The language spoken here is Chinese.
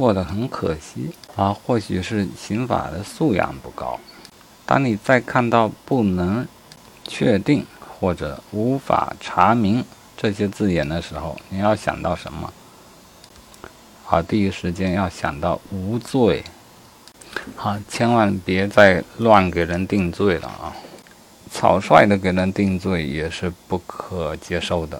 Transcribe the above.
过得很可惜啊，或许是刑法的素养不高，当你再看到不能确定或者无法查明这些字眼的时候，你要想到什么？好，第一时间要想到无罪，好，千万别再乱给人定罪了啊，草率的给人定罪也是不可接受的。